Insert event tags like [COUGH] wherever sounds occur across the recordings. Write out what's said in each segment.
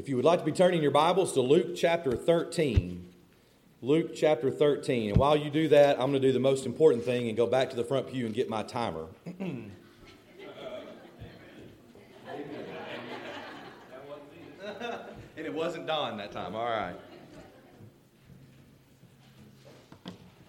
If you would like to be turning your Bibles to Luke chapter 13, Luke chapter 13. And while you do that, I'm going to do the most important thing and go back to the front pew and get my timer. [CLEARS THROAT] [LAUGHS] and it wasn't Don that time. All right.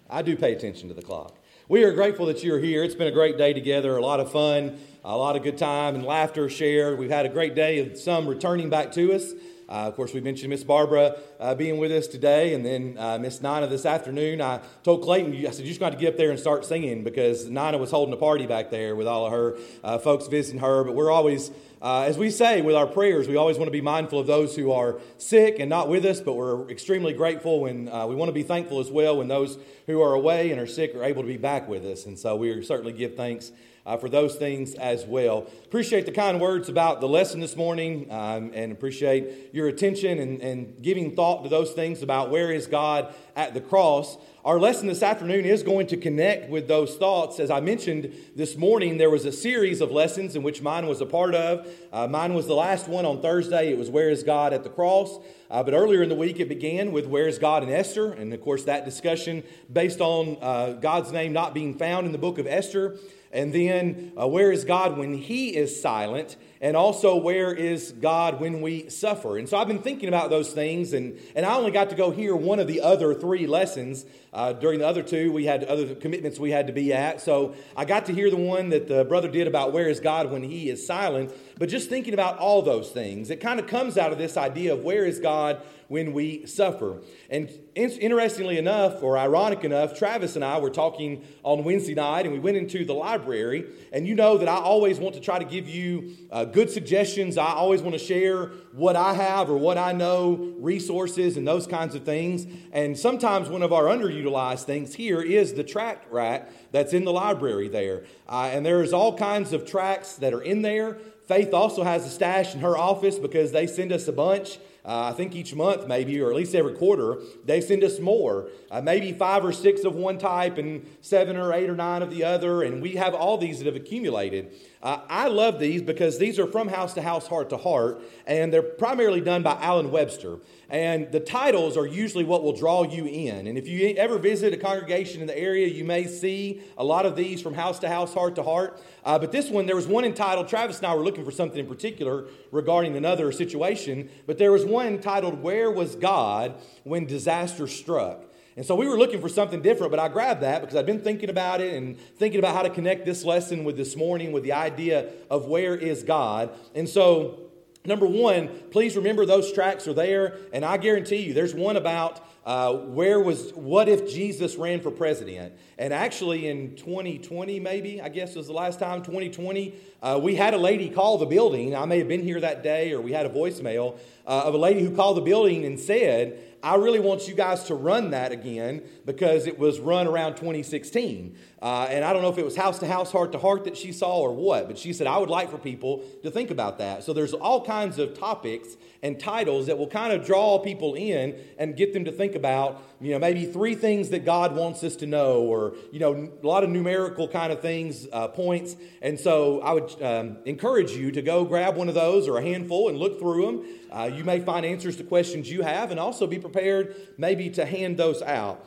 I do pay attention to the clock. We are grateful that you're here. It's been a great day together, a lot of fun, a lot of good time and laughter shared. We've had a great day of some returning back to us. Uh, of course, we mentioned Miss Barbara uh, being with us today, and then uh, Miss Nina this afternoon. I told Clayton, I said, you just got to get up there and start singing because Nina was holding a party back there with all of her uh, folks visiting her. But we're always, uh, as we say with our prayers, we always want to be mindful of those who are sick and not with us, but we're extremely grateful when uh, we want to be thankful as well when those who are away and are sick are able to be back with us. And so we certainly give thanks uh, for those things as well. Appreciate the kind words about the lesson this morning um, and appreciate your attention and, and giving thought to those things about where is God at the cross. Our lesson this afternoon is going to connect with those thoughts. As I mentioned this morning, there was a series of lessons in which mine was a part of. Uh, mine was the last one on Thursday. It was Where is God at the Cross? Uh, but earlier in the week, it began with Where is God in Esther? And of course, that discussion based on uh, God's name not being found in the book of Esther. And then, uh, where is God when He is silent? And also, where is God when we suffer? And so I've been thinking about those things, and, and I only got to go hear one of the other three lessons. Uh, during the other two, we had other commitments we had to be at. So I got to hear the one that the brother did about where is God when He is silent. But just thinking about all those things, it kind of comes out of this idea of where is God when we suffer. And interestingly enough, or ironic enough, Travis and I were talking on Wednesday night and we went into the library. And you know that I always want to try to give you uh, good suggestions. I always want to share what I have or what I know, resources and those kinds of things. And sometimes one of our underutilized things here is the tract rack that's in the library there. Uh, and there's all kinds of tracts that are in there. Faith also has a stash in her office because they send us a bunch. Uh, I think each month, maybe, or at least every quarter, they send us more. Uh, maybe five or six of one type and seven or eight or nine of the other. And we have all these that have accumulated. Uh, I love these because these are from house to house, heart to heart, and they're primarily done by Alan Webster. And the titles are usually what will draw you in. And if you ever visit a congregation in the area, you may see a lot of these from house to house, heart to heart. Uh, but this one, there was one entitled, Travis and I were looking for something in particular regarding another situation, but there was one entitled, Where Was God When Disaster Struck? And so we were looking for something different, but I grabbed that because I've been thinking about it and thinking about how to connect this lesson with this morning with the idea of where is God. And so, number one, please remember those tracks are there. And I guarantee you, there's one about uh, where was, what if Jesus ran for president? And actually, in 2020, maybe, I guess was the last time, 2020, uh, we had a lady call the building. I may have been here that day, or we had a voicemail uh, of a lady who called the building and said, I really want you guys to run that again because it was run around 2016. Uh, and I don't know if it was house to house, heart to heart that she saw or what, but she said, I would like for people to think about that. So there's all kinds of topics and titles that will kind of draw people in and get them to think about, you know, maybe three things that God wants us to know or, you know, a lot of numerical kind of things, uh, points. And so I would um, encourage you to go grab one of those or a handful and look through them. Uh, you may find answers to questions you have and also be prepared maybe to hand those out.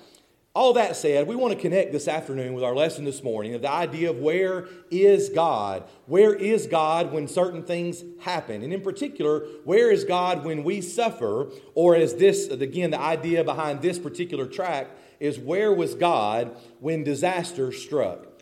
All that said, we want to connect this afternoon with our lesson this morning of the idea of where is God? Where is God when certain things happen? And in particular, where is God when we suffer? Or as this, again, the idea behind this particular track is where was God when disaster struck?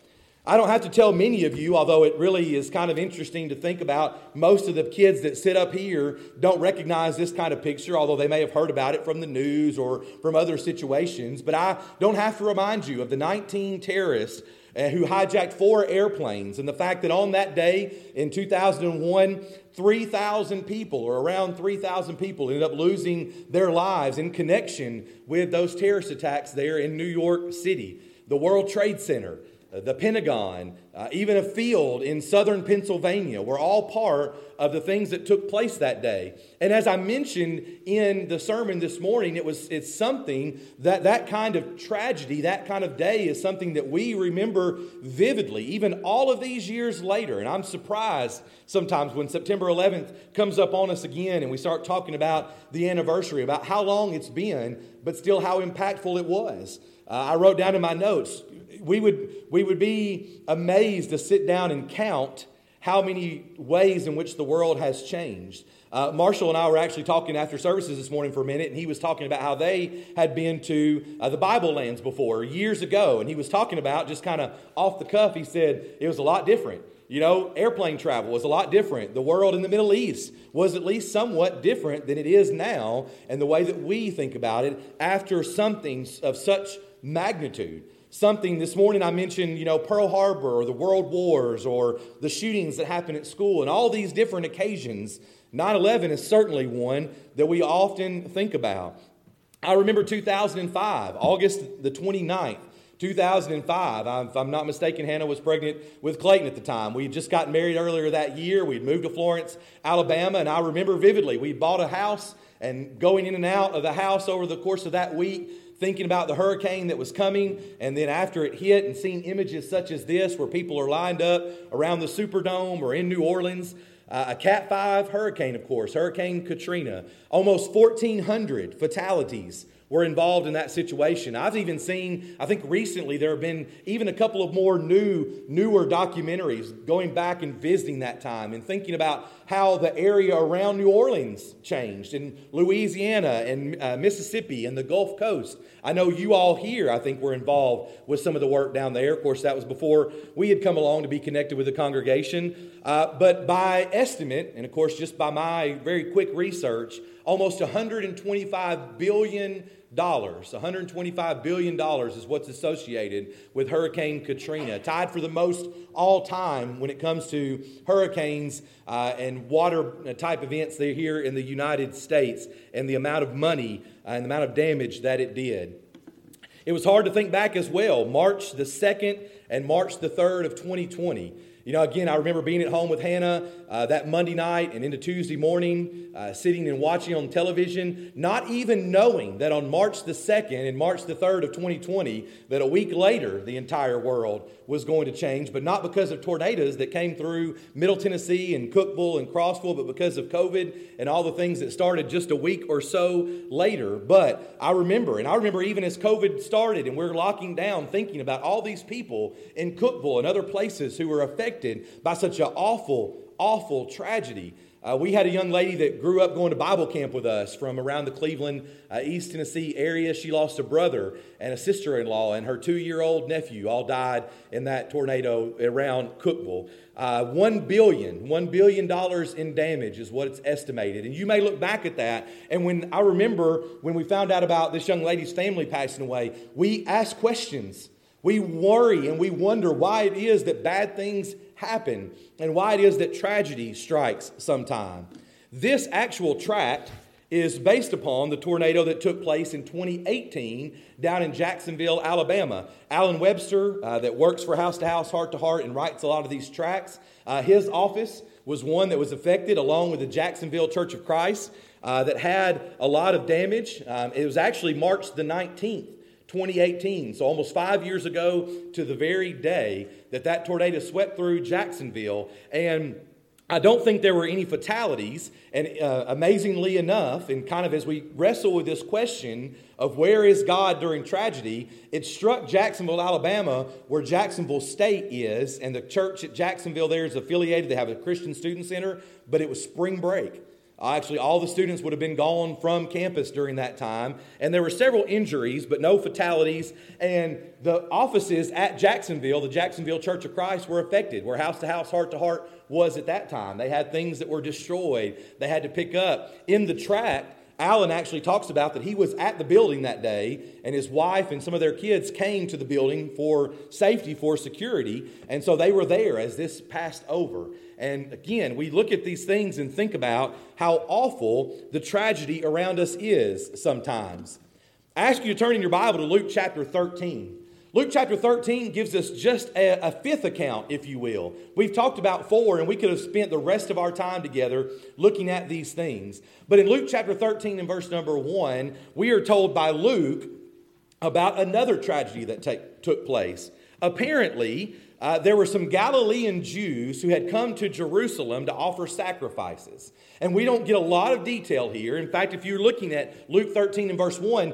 I don't have to tell many of you, although it really is kind of interesting to think about. Most of the kids that sit up here don't recognize this kind of picture, although they may have heard about it from the news or from other situations. But I don't have to remind you of the 19 terrorists uh, who hijacked four airplanes and the fact that on that day in 2001, 3,000 people, or around 3,000 people, ended up losing their lives in connection with those terrorist attacks there in New York City. The World Trade Center the Pentagon, uh, even a field in southern Pennsylvania were all part of the things that took place that day. And as I mentioned in the sermon this morning, it was it's something that that kind of tragedy, that kind of day is something that we remember vividly, even all of these years later. And I'm surprised sometimes when September 11th comes up on us again and we start talking about the anniversary, about how long it's been, but still how impactful it was. Uh, I wrote down in my notes we would, we would be amazed to sit down and count how many ways in which the world has changed. Uh, Marshall and I were actually talking after services this morning for a minute, and he was talking about how they had been to uh, the Bible lands before years ago. And he was talking about just kind of off the cuff, he said it was a lot different. You know, airplane travel was a lot different. The world in the Middle East was at least somewhat different than it is now, and the way that we think about it after something of such magnitude. Something this morning i mentioned you know pearl harbor or the world wars or the shootings that happen at school and all these different occasions. 9-11 is certainly one that we often think about. I remember 2005 august the 29th 2005 if i'm not mistaken hannah was pregnant with clayton at the time. We had just gotten married earlier that year. We'd moved to florence alabama and i remember vividly we bought a house and going in and out of the house over the course of that week thinking about the hurricane that was coming, and then after it hit and seeing images such as this where people are lined up around the Superdome or in New Orleans. Uh, a Cat 5 hurricane, of course, Hurricane Katrina. Almost 1,400 fatalities were involved in that situation. I've even seen, I think recently there have been even a couple of more new, newer documentaries going back and visiting that time and thinking about how the area around New Orleans changed in Louisiana and uh, Mississippi and the Gulf Coast. I know you all here, I think, were involved with some of the work down there. Of course, that was before we had come along to be connected with the congregation. Uh, but by estimate, and of course, just by my very quick research, almost 125 billion. 125 billion dollars is what's associated with Hurricane Katrina, tied for the most all time when it comes to hurricanes uh, and water type events here in the United States, and the amount of money uh, and the amount of damage that it did. It was hard to think back as well. March the 2nd and March the 3rd of 2020 you know, again, I remember being at home with Hannah uh, that Monday night and into Tuesday morning, uh, sitting and watching on television, not even knowing that on March the 2nd and March the 3rd of 2020, that a week later the entire world was going to change, but not because of tornadoes that came through Middle Tennessee and Cookeville and Crossville, but because of COVID and all the things that started just a week or so later. But I remember, and I remember even as COVID started and we're locking down, thinking about all these people in Cookeville and other places who were affected affected by such an awful, awful tragedy. Uh, we had a young lady that grew up going to Bible camp with us from around the Cleveland, uh, East Tennessee area. She lost a brother and a sister in law, and her two year old nephew all died in that tornado around Cookeville. Uh, one billion, one billion dollars in damage is what it's estimated. And you may look back at that, and when I remember when we found out about this young lady's family passing away, we asked questions. We worry and we wonder why it is that bad things happen and why it is that tragedy strikes sometime. This actual tract is based upon the tornado that took place in 2018 down in Jacksonville, Alabama. Alan Webster, uh, that works for House to House, Heart to Heart, and writes a lot of these tracts, uh, his office was one that was affected along with the Jacksonville Church of Christ uh, that had a lot of damage. Um, it was actually March the 19th 2018, so almost five years ago to the very day that that tornado swept through Jacksonville. And I don't think there were any fatalities. And uh, amazingly enough, and kind of as we wrestle with this question of where is God during tragedy, it struck Jacksonville, Alabama, where Jacksonville State is. And the church at Jacksonville there is affiliated. They have a Christian Student Center, but it was spring break. Actually, all the students would have been gone from campus during that time. And there were several injuries, but no fatalities. And the offices at Jacksonville, the Jacksonville Church of Christ, were affected, where house to house, heart to heart was at that time. They had things that were destroyed, they had to pick up. In the tract, Alan actually talks about that he was at the building that day, and his wife and some of their kids came to the building for safety, for security, and so they were there as this passed over. And again, we look at these things and think about how awful the tragedy around us is sometimes. I ask you to turn in your Bible to Luke chapter 13. Luke chapter 13 gives us just a, a, fifth account, if you will. We've talked about four, and we could have spent the rest of our time together looking at these things. But in Luke chapter 13 and verse number 1, we are told by Luke about another tragedy that take, took place. Apparently, uh, there were some Galilean Jews who had come to Jerusalem to offer sacrifices. And we don't get a lot of detail here. In fact, if you're looking at Luke 13 and verse 1,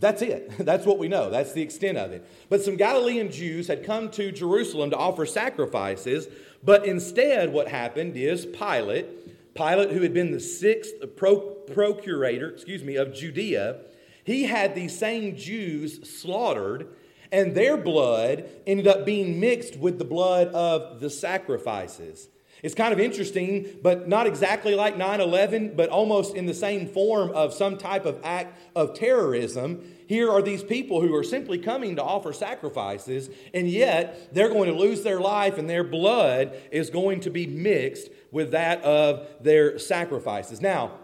that's it. [LAUGHS] That's what we know. That's the extent of it. But some Galilean Jews had come to Jerusalem to offer sacrifices, but instead, what happened is Pilate, Pilate, who had been the sixth pro- procurator, excuse me, of Judea, he had these same Jews slaughtered, and their blood ended up being mixed with the blood of the sacrifices. It's kind of interesting, but not exactly like 9 11, but almost in the same form of some type of act of terrorism. Here are these people who are simply coming to offer sacrifices, and yet they're going to lose their life, and their blood is going to be mixed with that of their sacrifices. Now,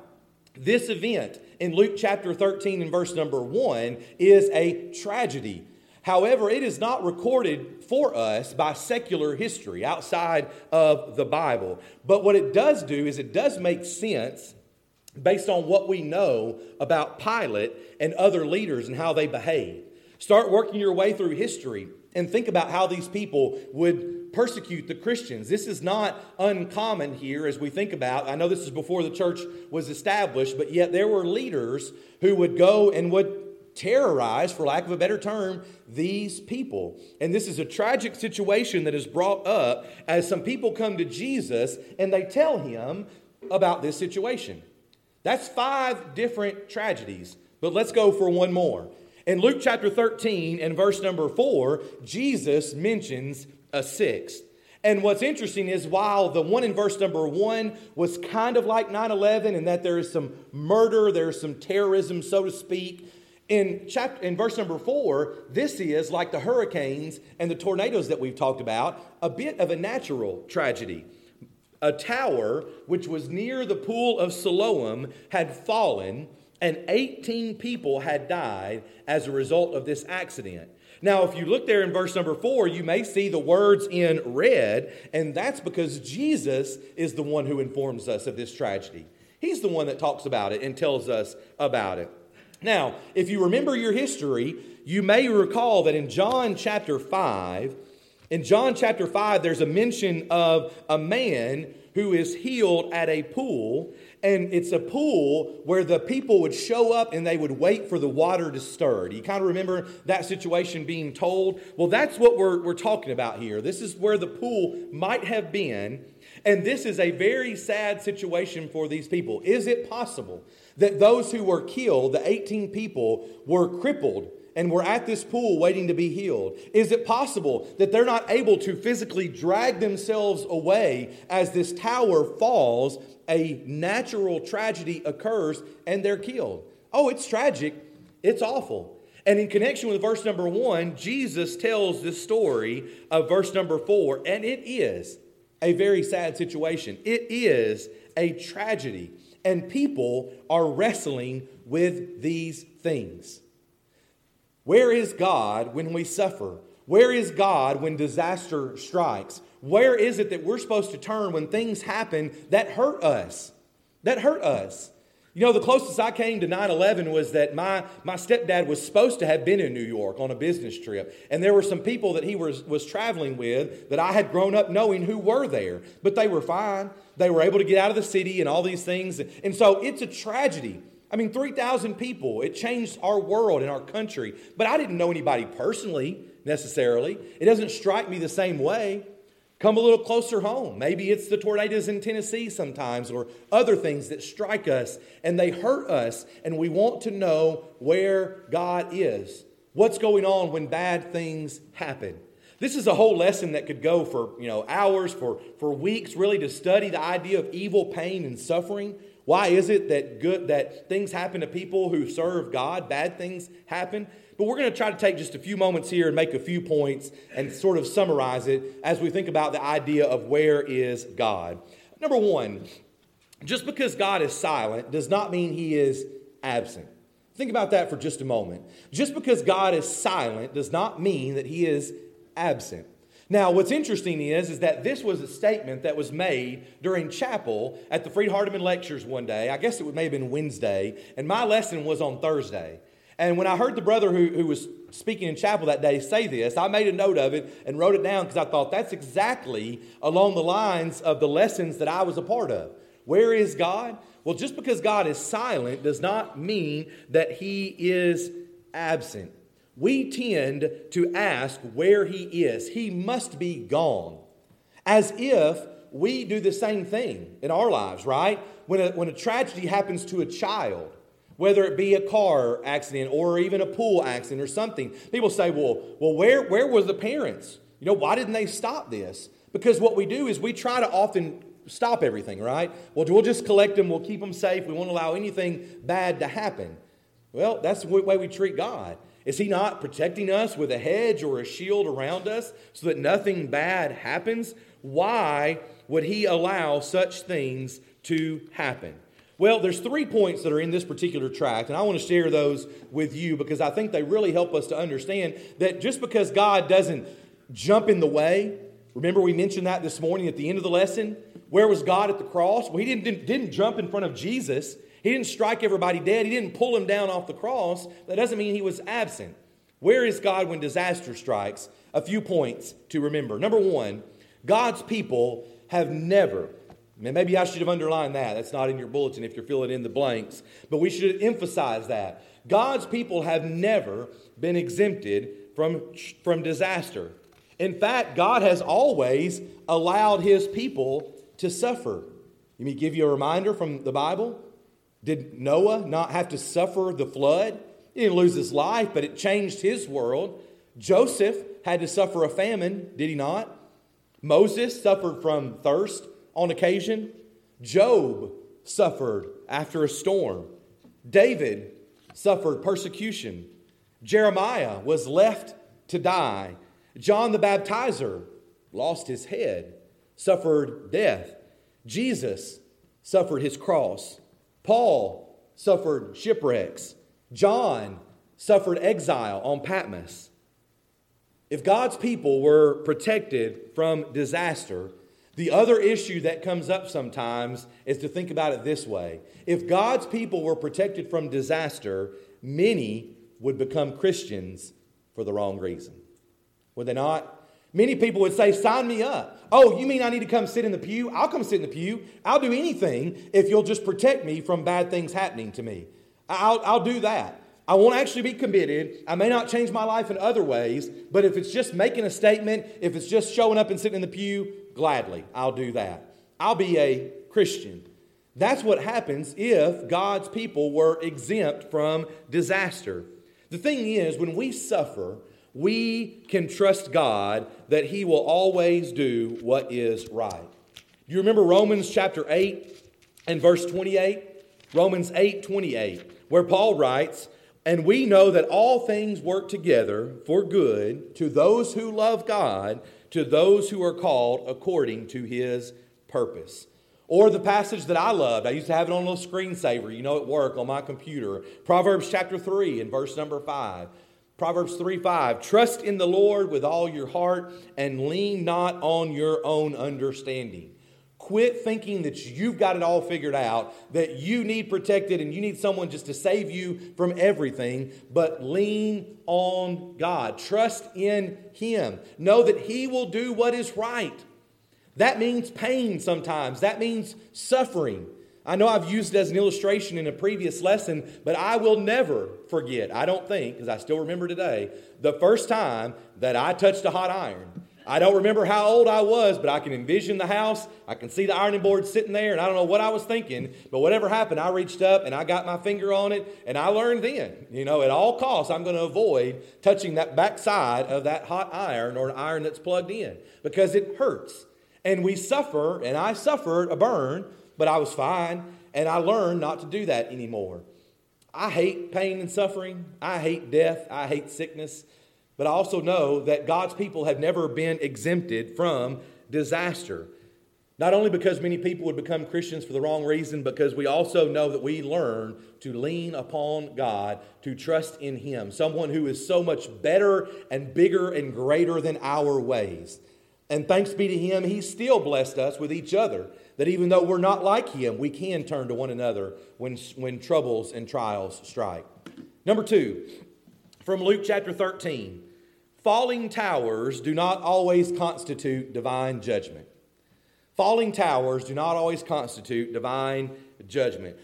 this event in Luke chapter 13 and verse number 1 is a tragedy However, it is not recorded for us by secular history outside of the Bible. But what it does do is it does make sense based on what we know about Pilate and other leaders and how they behave. Start working your way through history and think about how these people would persecute the Christians. This is not uncommon here as we think about. I know this is before the church was established, but yet there were leaders who would go and would terrorize, for lack of a better term, these people. And this is a tragic situation that is brought up as some people come to Jesus and they tell him about this situation. That's five different tragedies, but let's go for one more. In Luke chapter 13 and verse number 4, Jesus mentions a sixth. And what's interesting is while the one in verse number one was kind of like 9 11 and that there is some murder, there's some terrorism, so to speak, in, chapter, in verse number four, this is like the hurricanes and the tornadoes that we've talked about, a bit of a natural tragedy. A tower which was near the pool of Siloam had fallen, and 18 people had died as a result of this accident. Now, if you look there in verse number four, you may see the words in red, and that's because Jesus is the one who informs us of this tragedy. He's the one that talks about it and tells us about it. Now, if you remember your history, you may recall that in John chapter 5, in John chapter 5, there's a mention of a man who is healed at a pool. And it's a pool where the people would show up and they would wait for the water to stir. Do you kind of remember that situation being told? Well, that's what we're, we're talking about here. This is where the pool might have been. And this is a very sad situation for these people. Is it possible that those who were killed, the 18 people, were crippled and were at this pool waiting to be healed? Is it possible that they're not able to physically drag themselves away as this tower falls, a natural tragedy occurs, and they're killed? Oh, it's tragic. It's awful. And in connection with verse number one, Jesus tells this story of verse number four, and it is a very sad situation. It is a tragedy and people are wrestling with these things. Where is God when we suffer? Where is God when disaster strikes? Where is it that we're supposed to turn when things happen that hurt us? That hurt us. You know, the closest I came to 9 11 was that my, my stepdad was supposed to have been in New York on a business trip. And there were some people that he was, was traveling with that I had grown up knowing who were there. But they were fine. They were able to get out of the city and all these things. And so it's a tragedy. I mean, 3,000 people. It changed our world and our country. But I didn't know anybody personally necessarily. It doesn't strike me the same way. Come a little closer home. Maybe it's the tornadoes in Tennessee sometimes or other things that strike us and they hurt us, and we want to know where God is. What's going on when bad things happen? This is a whole lesson that could go for you know hours, for, for weeks, really to study the idea of evil, pain, and suffering. Why is it that good that things happen to people who serve God, bad things happen? But we're going to try to take just a few moments here and make a few points and sort of summarize it as we think about the idea of where is God. Number one, just because God is silent does not mean he is absent. Think about that for just a moment. Just because God is silent does not mean that he is absent. Now, what's interesting is, is that this was a statement that was made during chapel at the Freed Hardeman lectures one day. I guess it may have been Wednesday, and my lesson was on Thursday. And when I heard the brother who, who was speaking in chapel that day say this, I made a note of it and wrote it down because I thought that's exactly along the lines of the lessons that I was a part of. Where is God? Well, just because God is silent does not mean that he is absent. We tend to ask where he is. He must be gone. As if we do the same thing in our lives, right? When a, when a tragedy happens to a child, whether it be a car accident or even a pool accident or something, people say, well, well where, where was the parents? You know, why didn't they stop this? Because what we do is we try to often stop everything, right? Well, we'll just collect them, we'll keep them safe, we won't allow anything bad to happen. Well, that's the way we treat God. Is He not protecting us with a hedge or a shield around us so that nothing bad happens? Why would He allow such things to happen? Well, there's three points that are in this particular tract, and I want to share those with you because I think they really help us to understand that just because God doesn't jump in the way, remember we mentioned that this morning at the end of the lesson? Where was God at the cross? Well, he didn't, didn't, jump in front of Jesus. He didn't strike everybody dead. He didn't pull him down off the cross. That doesn't mean he was absent. Where is God when disaster strikes? A few points to remember. Number one, God's people have never, maybe I should have underlined that. That's not in your bulletin if you're filling in the blanks, but we should emphasize that. God's people have never been exempted from, from disaster. In fact, God has always allowed his people to suffer. Let me give you a reminder from the Bible. Did Noah not have to suffer the flood? He didn't lose his life, but it changed his world. Joseph had to suffer a famine, did he not? Moses suffered from thirst on occasion. Job suffered after a storm. David suffered persecution. Jeremiah was left to die. John the Baptizer lost his head suffered death. Jesus suffered his cross. Paul suffered shipwrecks. John suffered exile on Patmos. If God's people were protected from disaster, the other issue that comes up sometimes is to think about it this way. If God's people were protected from disaster, many would become Christians for the wrong reason. Would they not? Many people would say, Sign me up. Oh, you mean I need to come sit in the pew? I'll come sit in the pew. I'll do anything if you'll just protect me from bad things happening to me. I'll, I'll do that. I won't actually be committed. I may not change my life in other ways, but if it's just making a statement, if it's just showing up and sitting in the pew, gladly, I'll do that. I'll be a Christian. That's what happens if God's people were exempt from disaster. The thing is, when we suffer, we can trust God that He will always do what is right. Do you remember Romans chapter 8 and verse 28? Romans 8 28, where Paul writes, And we know that all things work together for good to those who love God, to those who are called according to His purpose. Or the passage that I loved, I used to have it on a little screensaver, you know, at work on my computer. Proverbs chapter 3 and verse number 5. Proverbs 3 5. Trust in the Lord with all your heart and lean not on your own understanding. Quit thinking that you've got it all figured out, that you need protected and you need someone just to save you from everything, but lean on God. Trust in Him. Know that He will do what is right. That means pain sometimes, that means suffering. I know I've used it as an illustration in a previous lesson, but I will never forget, I don't think, because I still remember today, the first time that I touched a hot iron. I don't remember how old I was, but I can envision the house. I can see the ironing board sitting there, and I don't know what I was thinking, but whatever happened, I reached up and I got my finger on it, and I learned then, you know, at all costs, I'm going to avoid touching that back side of that hot iron or an iron that's plugged in because it hurts. And we suffer, and I suffered a burn but I was fine, and I learned not to do that anymore. I hate pain and suffering. I hate death. I hate sickness. But I also know that God's people have never been exempted from disaster. Not only because many people would become Christians for the wrong reason, because we also know that we learn to lean upon God, to trust in Him, someone who is so much better and bigger and greater than our ways. And thanks be to Him, He still blessed us with each other. That even though we're not like Him, we can turn to one another when, when troubles and trials strike. Number two, from Luke chapter 13 falling towers do not always constitute divine judgment. Falling towers do not always constitute divine judgment.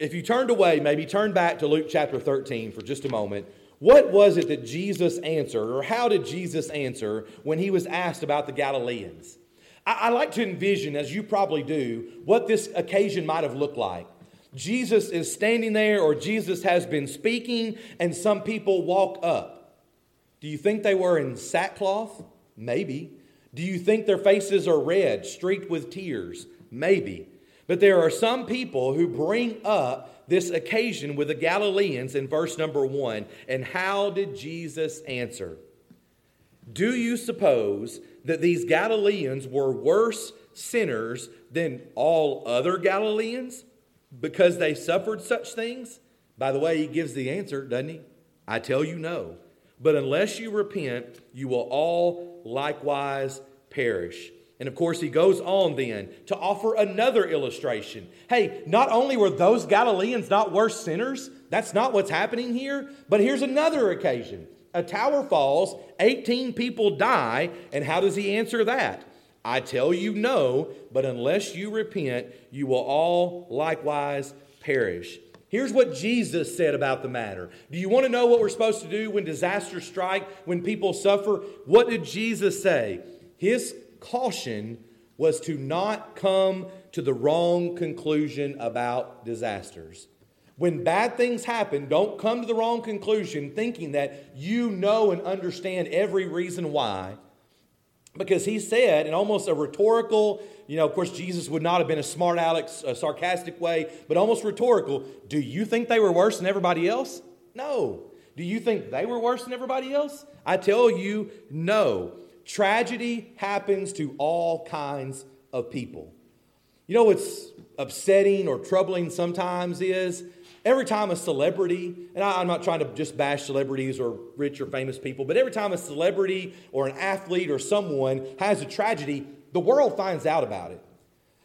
If you turned away, maybe turn back to Luke chapter 13 for just a moment. What was it that Jesus answered, or how did Jesus answer when he was asked about the Galileans? I, I like to envision, as you probably do, what this occasion might have looked like. Jesus is standing there, or Jesus has been speaking, and some people walk up. Do you think they were in sackcloth? Maybe. Do you think their faces are red, streaked with tears? Maybe. But there are some people who bring up this occasion with the Galileans in verse number one. And how did Jesus answer? Do you suppose that these Galileans were worse sinners than all other Galileans because they suffered such things? By the way, he gives the answer, doesn't he? I tell you no. But unless you repent, you will all likewise perish. And of course, he goes on then to offer another illustration. Hey, not only were those Galileans not worse sinners, that's not what's happening here, but here's another occasion. A tower falls, 18 people die, and how does he answer that? I tell you no, but unless you repent, you will all likewise perish. Here's what Jesus said about the matter. Do you want to know what we're supposed to do when disasters strike, when people suffer? What did Jesus say? His caution was to not come to the wrong conclusion about disasters. When bad things happen, don't come to the wrong conclusion thinking that you know and understand every reason why. Because he said, in almost a rhetorical, you know, of course, Jesus would not have been a smart Alex, a sarcastic way, but almost rhetorical. Do you think they were worse than everybody else? No. Do you think they were worse than everybody else? I tell you, no. Tragedy happens to all kinds of people. You know what's upsetting or troubling sometimes is every time a celebrity, and I, am not trying to just bash celebrities or rich or famous people, but every time a celebrity or an athlete or someone has a tragedy, the world finds out about it.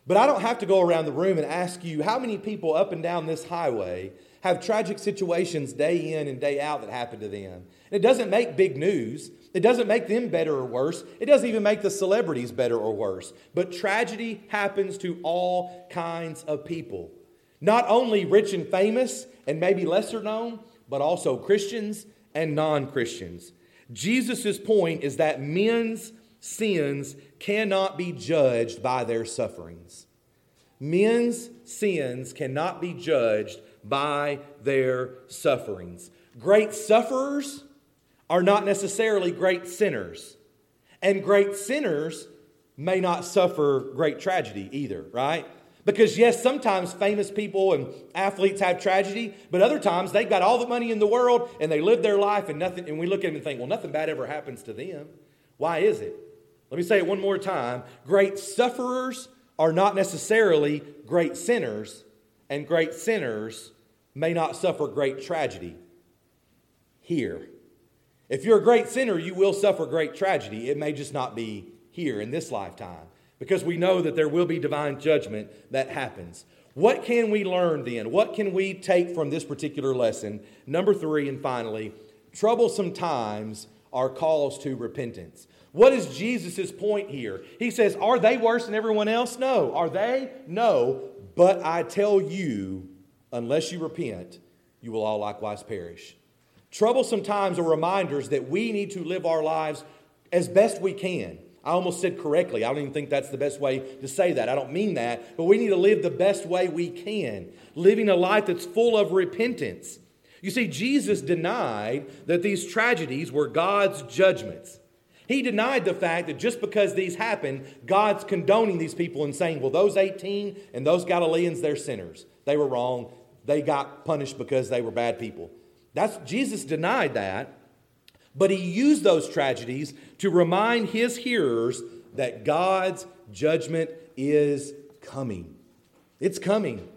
But I don't have to go around the room and ask you how many people up and down this highway have tragic situations day in and day out that happen to them. And it doesn't make big news. It doesn't make them better or worse. It doesn't even make the celebrities better or worse. But tragedy happens to all kinds of people. Not only rich and famous and maybe lesser known, but also Christians and non Christians. Jesus' point is that men's sins cannot be judged by their sufferings. Men's sins cannot be judged by their sufferings. Great sufferers are not necessarily great sinners, and great sinners may not suffer great tragedy either, right? Because, yes, sometimes famous people and athletes have tragedy, but other times they've got all the money in the world and they live their life and nothing, and we look at them and think, well, nothing bad ever happens to them. Why is it? Let me say it one more time. Great sufferers are not necessarily great sinners, and great sinners may not suffer great tragedy. Here. If you're a great sinner, you will suffer great tragedy. It may just not be here in this lifetime because we know that there will be divine judgment that happens. What can we learn then? What can we take from this particular lesson? Number three, and finally, troublesome times are calls to repentance. What is Jesus' point here? He says, Are they worse than everyone else? No. Are they? No. But I tell you, unless you repent, you will all likewise perish. Troublesome times are reminders that we need to live our lives as best we can. I almost said correctly. I don't even think that's the best way to say that. I don't mean that. But we need to live the best way we can, living a life that's full of repentance. You see, Jesus denied that these tragedies were God's judgments. He denied the fact that just because these happened, God's condoning these people and saying, well, those 18 and those Galileans, they're sinners. They were wrong. They got punished because they were bad people. That's Jesus denied that, but he used those tragedies to remind his hearers that God's judgment is coming. It's coming.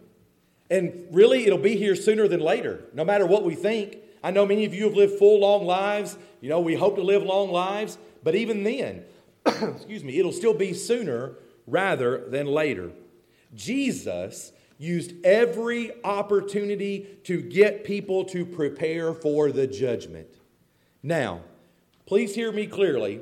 And really, it'll be here sooner than later, no matter what we think. I know many of you have lived full, long lives. You know, we hope to live long lives. But even then, [CLEARS THROAT] excuse me, it'll still be sooner rather than later. Jesus used every opportunity to get people to prepare for the judgment. Now, please hear me clearly.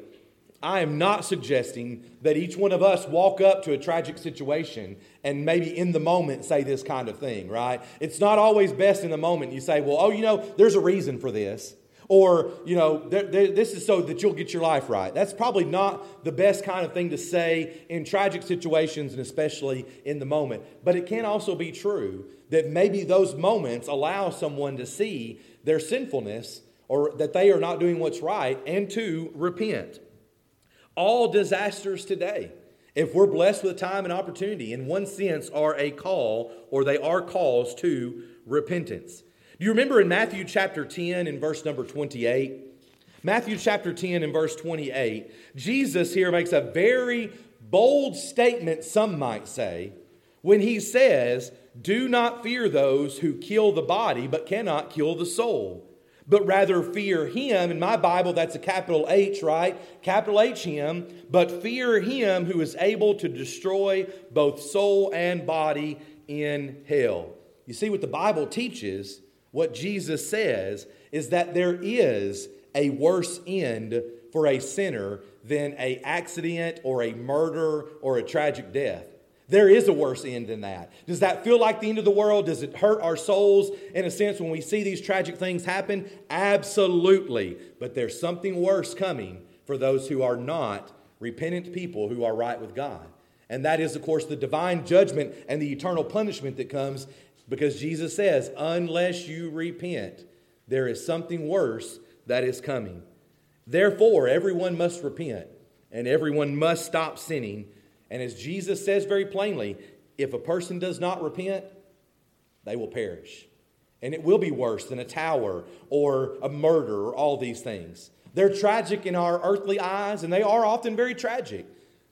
I am not suggesting that each one of us walk up to a tragic situation and maybe in the moment say this kind of thing, right? It's not always best in the moment. You say, well, oh, you know, there's a reason for this. Or, you know, this is so that you'll get your life right. That's probably not the best kind of thing to say in tragic situations and especially in the moment. But it can also be true that maybe those moments allow someone to see their sinfulness or that they are not doing what's right and to repent. All disasters today, if we're blessed with time and opportunity, in one sense are a call or they are calls to repentance. Do you remember in Matthew chapter 10 and verse number 28? Matthew chapter 10 and verse 28, Jesus here makes a very bold statement, some might say, when he says, Do not fear those who kill the body but cannot kill the soul, but rather fear him. In my Bible, that's a capital H, right? Capital H him, but fear him who is able to destroy both soul and body in hell. You see, what the Bible teaches what Jesus says is that there is a worse end for a sinner than a accident or a murder or a tragic death. There is a worse end than that. Does that feel like the end of the world? Does it hurt our souls in a sense when we see these tragic things happen? Absolutely. But there's something worse coming for those who are not repentant people who are right with God. And that is, of course, the divine judgment and the eternal punishment that comes because Jesus says, unless you repent, there is something worse that is coming. Therefore, everyone must repent and everyone must stop sinning. And as Jesus says very plainly, if a person does not repent, they will perish. And it will be worse than a tower or a murder or all these things. They're tragic in our earthly eyes, and they are often very tragic.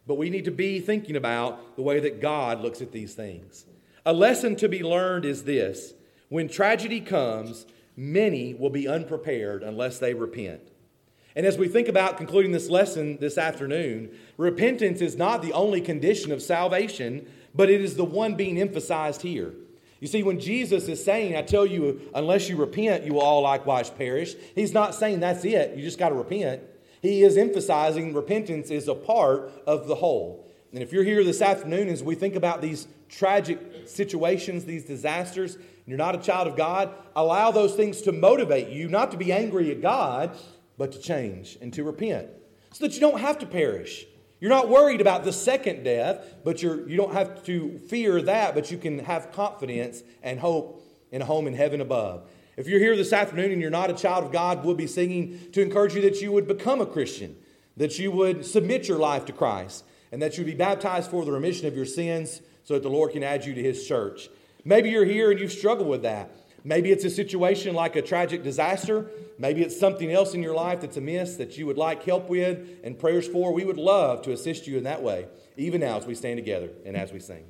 But we need to be thinking about the way that God looks at these things. A lesson to be learned is this when tragedy comes, many will be unprepared unless they repent. And as we think about concluding this lesson this afternoon, repentance is not the only condition of salvation, but it is the one being emphasized here. You see, when Jesus is saying, I tell you, unless you repent, you will all likewise perish, he's not saying that's it, you just got to repent. He is emphasizing repentance is a part of the whole. And if you're here this afternoon as we think about these tragic situations, these disasters, and you're not a child of God, allow those things to motivate you not to be angry at God, but to change and to repent so that you don't have to perish. You're not worried about the second death, but you're, you don't have to fear that, but you can have confidence and hope in a home in heaven above. If you're here this afternoon and you're not a child of God, we'll be singing to encourage you that you would become a Christian, that you would submit your life to Christ and that you would be baptized for the remission of your sins so that the Lord can add you to his church. Maybe you're here and you've struggled with that. Maybe it's a situation like a tragic disaster. Maybe it's something else in your life that's amiss that you would like help with and prayers for. We would love to assist you in that way, even now as we stand together and as we sing.